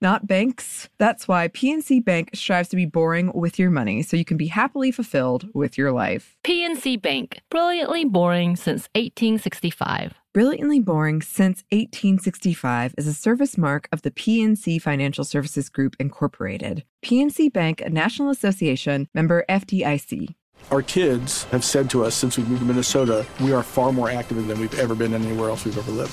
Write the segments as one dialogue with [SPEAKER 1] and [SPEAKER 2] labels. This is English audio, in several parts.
[SPEAKER 1] not banks. That's why PNC Bank strives to be boring with your money so you can be happily fulfilled with your life.
[SPEAKER 2] PNC Bank, brilliantly boring since 1865.
[SPEAKER 1] Brilliantly Boring Since 1865 is a service mark of the PNC Financial Services Group, Incorporated. PNC Bank, a National Association member FDIC.
[SPEAKER 3] Our kids have said to us since we moved to Minnesota, we are far more active than we've ever been anywhere else we've ever lived.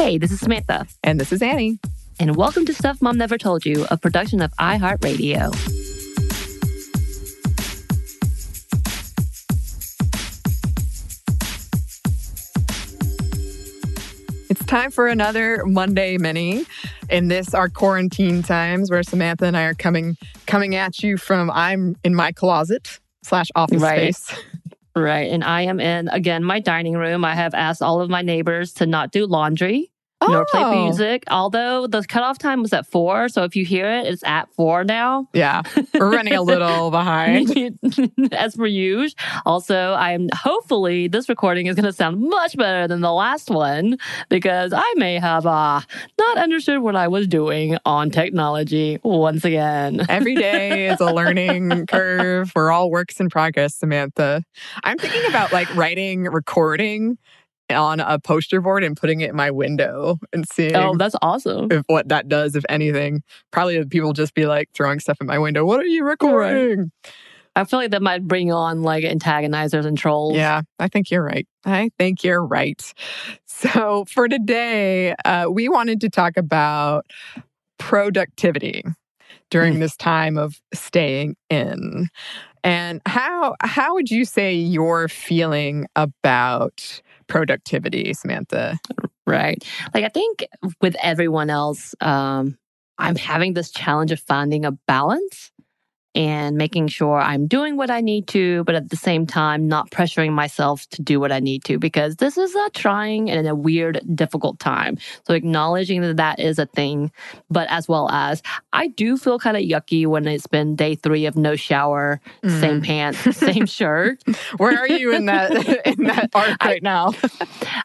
[SPEAKER 2] Hey, this is Samantha,
[SPEAKER 1] And this is Annie.
[SPEAKER 2] and welcome to Stuff Mom Never Told You, a production of iHeartRadio.
[SPEAKER 1] It's time for another Monday Mini. In this, our quarantine times, where Samantha and I are coming coming at you from I'm in my closet slash office
[SPEAKER 2] Right.
[SPEAKER 1] space.
[SPEAKER 2] Right. And I am in, again, my dining room. I have asked all of my neighbors to not do laundry nor play
[SPEAKER 1] Oh.
[SPEAKER 2] music, although the cutoff time was at four. So if you hear it, it's at four now.
[SPEAKER 1] Yeah, we're running a little behind.
[SPEAKER 2] as per usual. Also, I'm hopefully this recording is going to sound much better than the last one because I may have uh, not understood what I was doing on technology once again.
[SPEAKER 1] Every day is a learning curve. We're all works in progress, Samantha. I'm thinking about like writing, recording on a poster board and putting it in my window and seeing
[SPEAKER 2] Oh, that's awesome.
[SPEAKER 1] if what that does, if anything. Probably people just be like throwing stuff in my window. What are you recording?
[SPEAKER 2] I feel like that might bring on like antagonizers and trolls.
[SPEAKER 1] Yeah, I think you're right. I think you're right. So for today, uh, we wanted to talk about productivity during this time of staying in. And how how would you say you're feeling about productivity, Samantha?
[SPEAKER 2] Right. Like I think with everyone else, um, I'm having this challenge of finding a balance and making sure I'm doing what I need to, but at the same time, not pressuring myself to do what I need to because this is a trying and a weird, difficult time. So acknowledging that that is a thing, but as well as I do feel kind of yucky when it's been day three of no shower, same mm. pants, same shirt.
[SPEAKER 1] Where are you in that in that arc right now?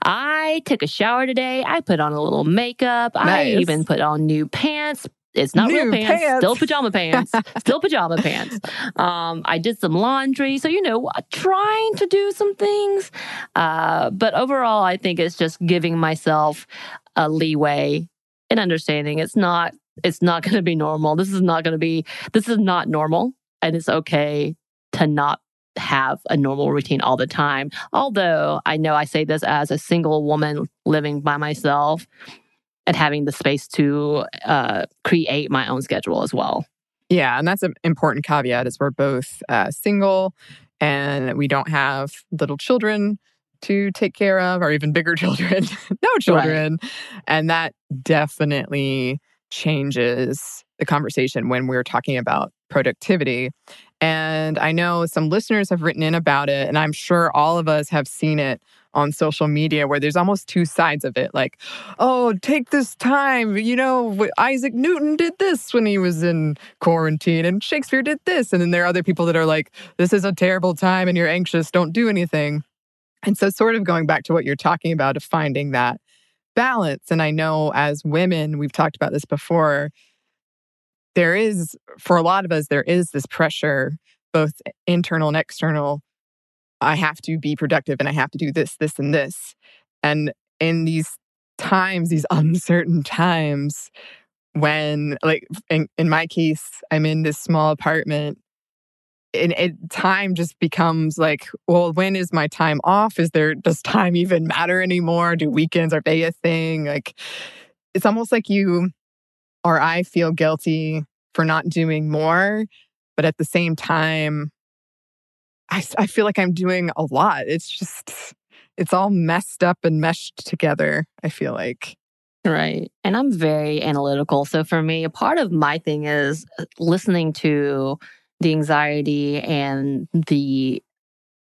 [SPEAKER 2] I took a shower today. I put on a little makeup. I even put on new pants. It's not real pants,
[SPEAKER 1] pants.
[SPEAKER 2] still pajama pants, still pajama pants. Um, I did some laundry, so you know, trying to do some things. Uh, but overall, I think it's just giving myself a leeway and understanding it's not it's not going to be normal. This is not going to be this is not normal, and it's okay to not have a normal routine all the time. Although I know I say this as a single woman living by myself and having the space to uh, create my own schedule as well.
[SPEAKER 1] Yeah, and that's an important caveat is we're both uh, single and we don't have little children to take care of or even bigger children, no children. And that definitely changes the conversation when we're talking about productivity. And I know some listeners have written in about it, and I'm sure all of us have seen it on social media where there's almost two sides of it like oh take this time you know isaac newton did this when he was in quarantine and shakespeare did this and then there are other people that are like this is a terrible time and you're anxious don't do anything and so sort of going back to what you're talking about of finding that balance. And I know as women, we've talked about this before, there is, for a lot of us, there is this pressure, both internal and external. I have to be productive and I have to do this, this, and this. And in these times, these uncertain times, when, like in, in my case, I'm in this small apartment and it, time just becomes like, well, when is my time off? Is there, does time even matter anymore? Do weekends, are they a thing? Like, it's almost like you or I feel guilty for not doing more. But at the same time, I, I feel like I'm doing a lot. It's just, it's all messed up and meshed together, I feel like.
[SPEAKER 2] Right. And I'm very analytical. So for me, a part of my thing is uh, listening to the anxiety and the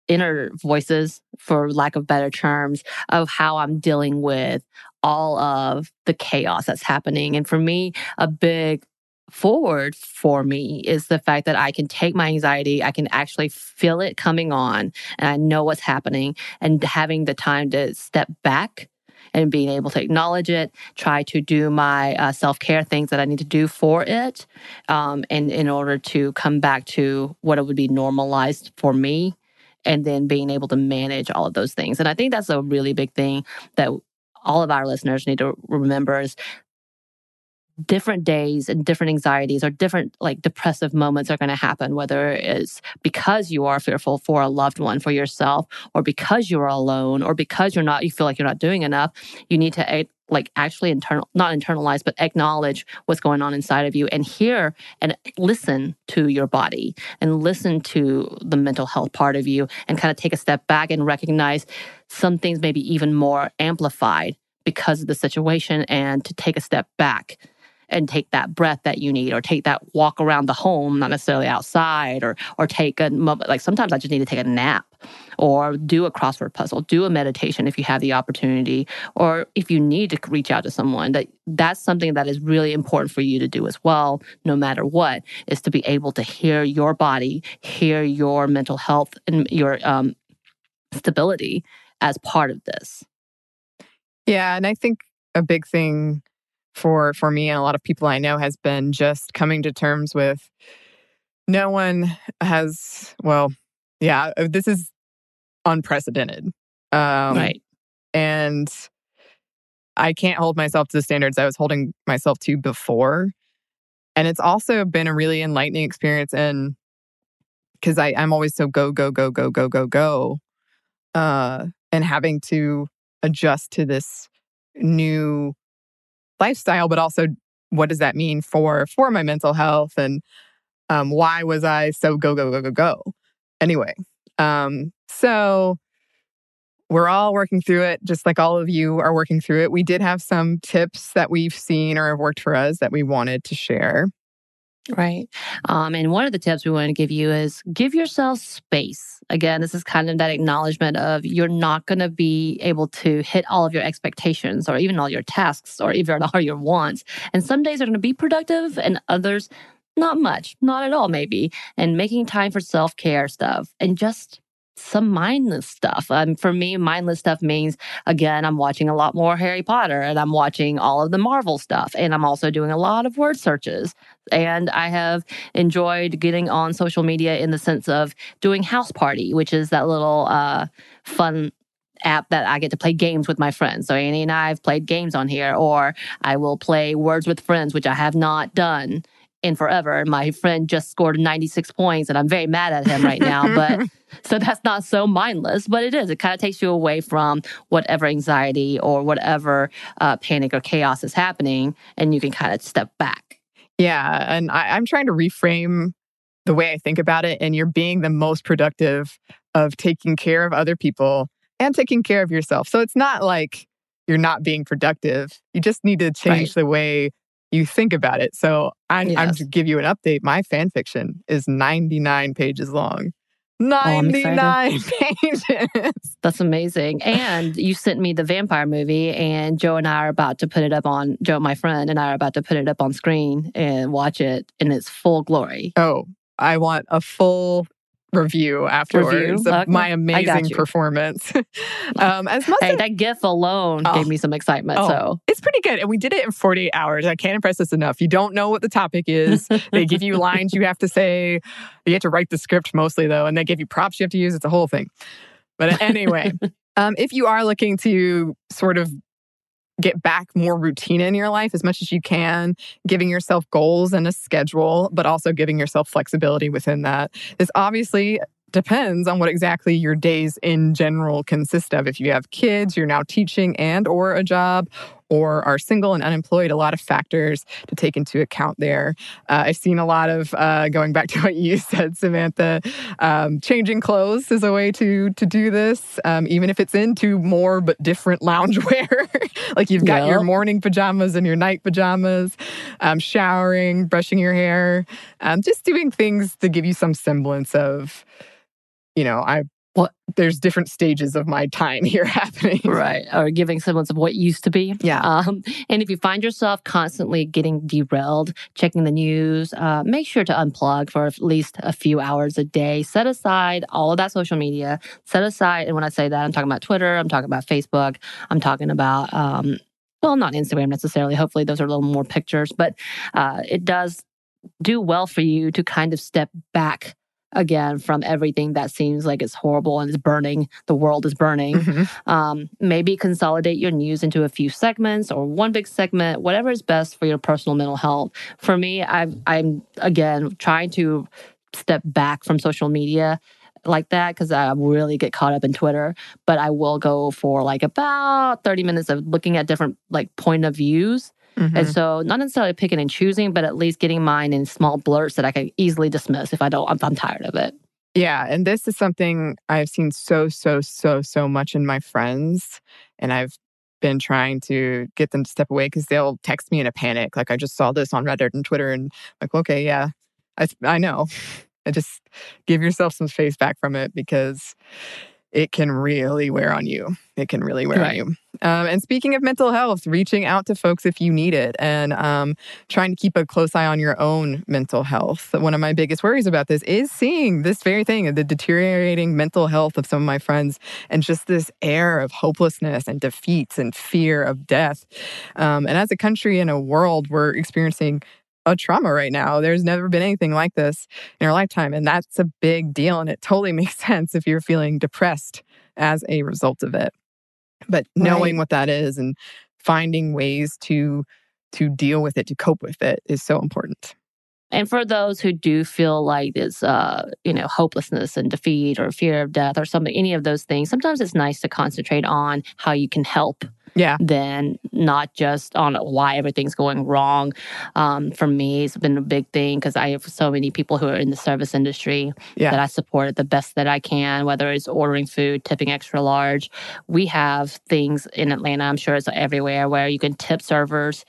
[SPEAKER 2] inner voices, for lack of better terms, of how I'm dealing with all of the chaos that's happening. And for me, a big forward for me is the fact that I can take my anxiety, I can actually feel it coming on, and I know what's happening, and having the time to step back and being able to acknowledge it, try to do my uh, self care things that I need to do for it, um, and in order to come back to what it would be normalized for me, and then being able to manage all of those things. And I think that's a really big thing that all of our listeners need to remember is different days and different anxieties or different like depressive moments are going to happen, whether it's because you are fearful for a loved one, for yourself, or because you're alone, or because you're not, you feel like you're not doing enough. You need to eh, like actually internal, not internalize, but acknowledge what's going on inside of you and hear and listen to your body and listen to the mental health part of you and kind of take a step back and recognize some things maybe even more amplified because of the situation and to take a step back and take that breath that you need or take that walk around the home not necessarily outside or or take a like sometimes i just need to take a nap or do a crossword puzzle do a meditation if you have the opportunity or if you need to reach out to someone that that's something that is really important for you to do as well no matter what is to be able to hear your body hear your mental health and your um, stability as part of this.
[SPEAKER 1] Yeah and i think a big thing for for me and a lot of people I know has been just coming to terms with no one has well yeah uh, this is unprecedented
[SPEAKER 2] um, right.
[SPEAKER 1] and I can't hold myself to the standards I was holding myself to before and it's also been a really enlightening experience and because I'm always so go go go go go go go uh and having to adjust to this new lifestyle, but also what does that mean for for my mental health and um, why was I so go go go go go? Anyway, um, so we're all working through it, just like all of you are working through it. We did have some tips that we've seen or have worked for us that we wanted to share.
[SPEAKER 2] Right. Um, and one of the tips we want to give you is give yourself space. Again, this is kind of that acknowledgement of you're not going to be able to hit all of your expectations or even all your tasks or even all your wants. And some days are going to be productive and others not much, not at all, maybe. And making time for self care stuff and just some mindless stuff. Um, for me, mindless stuff means, again, I'm watching a lot more Harry Potter and I'm watching all of the Marvel stuff. And I'm also doing a lot of word searches. And I have enjoyed getting on social media in the sense of doing House Party, which is that little uh, fun app that I get to play games with my friends. So Annie and I have played games on here, or I will play Words with Friends, which I have not done in forever. My friend just scored 96 points and I'm very mad at him right now. But so that's not so mindless, but it is. It kind of takes you away from whatever anxiety or whatever uh, panic or chaos is happening and you can kind of step back.
[SPEAKER 1] Yeah. And I, I'm trying to reframe the way I think about it. And you're being the most productive of taking care of other people and taking care of yourself. So it's not like you're not being productive. You just need to change right. the way you think about it. So I'm, yes. I'm to give you an update. My fan fiction is 99 pages long. 99 oh, pages.
[SPEAKER 2] That's amazing. And you sent me the vampire movie, and Joe and I are about to put it up on, Joe, my friend, and I are about to put it up on screen and watch it in its full glory.
[SPEAKER 1] Oh, I want a full review afterwards
[SPEAKER 2] Review?
[SPEAKER 1] of
[SPEAKER 2] Okay.
[SPEAKER 1] my amazing performance. um, as much
[SPEAKER 2] Hey, that GIF alone
[SPEAKER 1] Oh.
[SPEAKER 2] gave me some excitement.
[SPEAKER 1] Oh,
[SPEAKER 2] So
[SPEAKER 1] it's pretty good. And we did it in 48 hours. I can't impress this enough. You don't know what the topic is. they give you lines you have to say. You have to write the script mostly, though, and they give you props you have to use. It's a whole thing. But anyway, um, if you are looking to sort of get back more routine in your life as much as you can, giving yourself goals and a schedule, but also giving yourself flexibility within that. This obviously depends on what exactly your days in general consist of. If you have kids, you're now teaching and or a job or are single and unemployed, a lot of factors to take into account there. Uh, I've seen a lot of uh, going back to what you said, Samantha. Um, changing clothes is a way to to do this, um, even if it's into more but different loungewear. like you've got your morning pajamas and your night pajamas, um, showering, brushing your hair, um, just doing things to give you some semblance of, you know, I.
[SPEAKER 2] What?
[SPEAKER 1] There's different stages of my time here happening.
[SPEAKER 2] right, or giving semblance of what used to be.
[SPEAKER 1] Yeah.
[SPEAKER 2] Um, and if you find yourself constantly getting derailed, checking the news, uh, make sure to unplug for at least a few hours a day. Set aside all of that social media. Set aside, and when I say that, I'm talking about Twitter. I'm talking about Facebook. I'm talking about, um, well, not Instagram necessarily. Hopefully, those are a little more pictures, but uh, it does do well for you to kind of step back again from everything that seems like it's horrible and it's burning. The world is burning
[SPEAKER 1] Mhm.
[SPEAKER 2] um, maybe consolidate your news into a few segments or one big segment, whatever is best for your personal mental health. For me, I've, I'm again trying to step back from social media like that because I really get caught up in Twitter. But I will go for like about 30 minutes of looking at different like point of views.
[SPEAKER 1] Mhm.
[SPEAKER 2] And so, not necessarily picking and choosing, but at least getting mine in small blurts that I can easily dismiss if I don't, if I'm tired of it.
[SPEAKER 1] Yeah, and this is something I've seen so, so, so, so much in my friends. And I've been trying to get them to step away because they'll text me in a panic. Like, I just saw this on Reddit and Twitter, and like, okay, yeah, I, I know. I just give yourself some space back from it because it can really wear on you. It can really wear on you. Um, and speaking of mental health, reaching out to folks if you need it and um, trying to keep a close eye on your own mental health. One of my biggest worries about this is seeing this very thing, the deteriorating mental health of some of my friends, and just this air of hopelessness and defeats and fear of death. Um, and as a country and a world, we're experiencing a trauma right now. There's never been anything like this in our lifetime. And that's a big deal. And it totally makes sense if you're feeling depressed as a result of it. But knowing
[SPEAKER 2] Right.
[SPEAKER 1] what that is and finding ways to to deal with it, to cope with it is so important.
[SPEAKER 2] And for those who do feel like this, uh, you know, hopelessness and defeat or fear of death or something, any of those things, sometimes it's nice to concentrate on how you can help
[SPEAKER 1] Yeah.
[SPEAKER 2] than not just on why everything's going wrong. Um, for me, it's been a big thing because I have so many people who are in the service industry
[SPEAKER 1] Yeah.
[SPEAKER 2] that I support the best that I can, whether it's ordering food, tipping extra large. We have things in Atlanta, I'm sure it's everywhere, where you can tip servers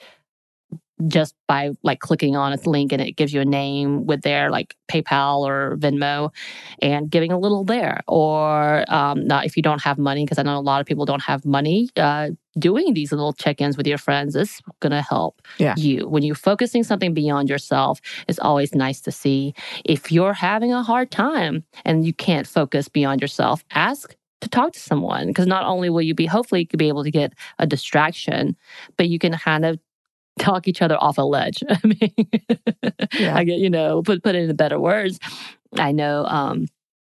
[SPEAKER 2] just by like clicking on a link and it gives you a name with their like PayPal or Venmo and giving a little there. Or um, not if you don't have money, because I know a lot of people don't have money, uh, doing these little check ins with your friends is going to help
[SPEAKER 1] Yeah.
[SPEAKER 2] you. When you're focusing something beyond yourself, it's always nice to see. If you're having a hard time and you can't focus beyond yourself, ask to talk to someone because not only will you be hopefully you could be able to get a distraction but you can kind of talk each other off a ledge. I mean
[SPEAKER 1] Yeah.
[SPEAKER 2] i get you know put put it in better words. I know um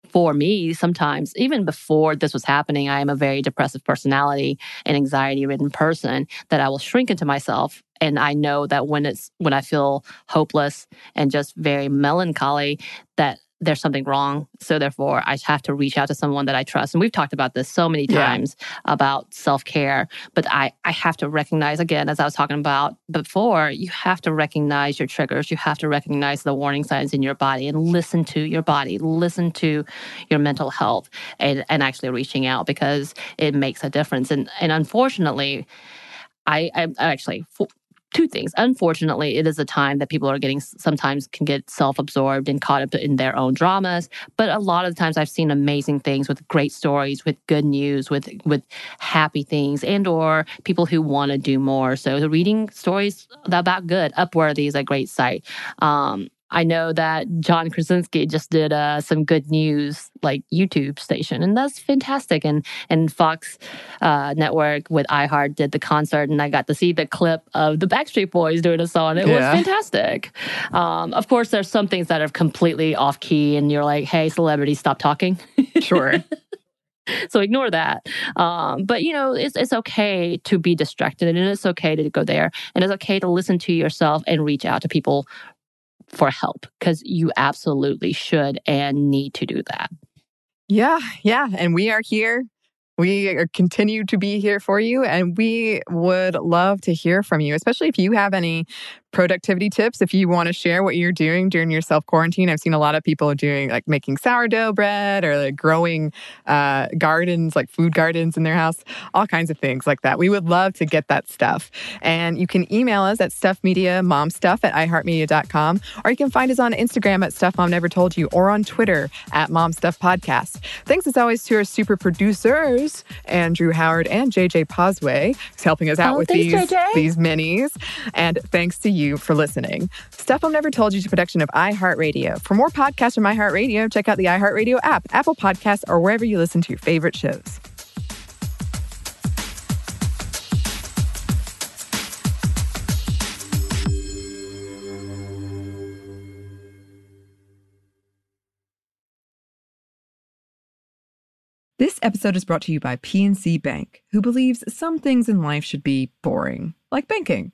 [SPEAKER 2] for me sometimes even before this was happening i am a very depressive personality and anxiety ridden person that i will shrink into myself. And i know that when it's when i feel hopeless and just very melancholy that there's something wrong. So therefore i have to reach out to someone that i trust. And we've talked about this so many
[SPEAKER 1] Yeah.
[SPEAKER 2] times about self-care but i i have to recognize again as i was talking about before you have to recognize your triggers. You have to recognize the warning signs in your body and listen to your body listen to your mental health and and actually reaching out because it makes a difference. And and unfortunately i i actually two things. Unfortunately it is a time that people are getting sometimes can get self-absorbed and caught up in their own dramas. But a lot of the times i've seen amazing things with great stories with good news with with happy things and or people who want to do more. So reading stories about good upworthy is a great site. Um I know that John Krasinski just did uh, some good news like YouTube station, and that's fantastic. And and Fox uh, Network with iHeart did the concert, and I got to see the clip of the Backstreet Boys doing a song. It
[SPEAKER 1] Yeah.
[SPEAKER 2] was fantastic. Um, of course, there's some things that are completely off key, and you're like, "Hey, celebrity, stop talking."
[SPEAKER 1] Sure.
[SPEAKER 2] so ignore that. Um, but you know, it's it's okay to be distracted, and it's okay to go there, and it's okay to listen to yourself and reach out to people for help because you absolutely should and need to do that.
[SPEAKER 1] Yeah, yeah. And we are here. We continue to be here for you. And we would love to hear from you, especially if you have any productivity tips. If you want to share what you're doing during your self quarantine, I've seen a lot of people doing like making sourdough bread or like growing uh, gardens, like food gardens in their house, all kinds of things like that. We would love to get that stuff. And you can email us at stuffmediamomstuff at iheartmedia.com, or you can find us on Instagram at Stuff Mom Never Told You, or on Twitter at Mom Stuff Podcast. Thanks as always to our super producers, Andrew Howard and JJ Posway, who's helping us out
[SPEAKER 2] Oh,
[SPEAKER 1] with
[SPEAKER 2] thanks,
[SPEAKER 1] these,
[SPEAKER 2] JJ.
[SPEAKER 1] these minis. And thanks to you for listening. Stuff Mom Never Told You is a production of iHeartRadio. For more podcasts from iHeartRadio, check out the iHeartRadio app, Apple Podcasts, or wherever you listen to your favorite shows.
[SPEAKER 4] This episode is brought to you by PNC Bank, who believes some things in life should be boring, like banking.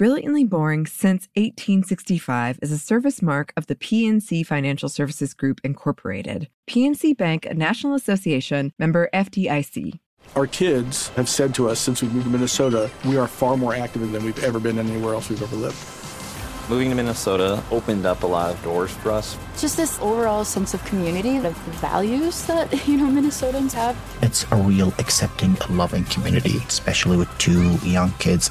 [SPEAKER 4] Brilliantly Boring Since 1865 is a service mark of the PNC Financial Services Group, Incorporated. PNC Bank, a National Association member FDIC.
[SPEAKER 3] Our kids have said to us since we moved to Minnesota, we are far more active than we've ever been anywhere else we've ever lived.
[SPEAKER 5] Moving to Minnesota opened up a lot of doors for us.
[SPEAKER 6] Just this overall sense of community, of the values that, you know, Minnesotans have.
[SPEAKER 7] It's a real accepting, loving community, especially with two young kids.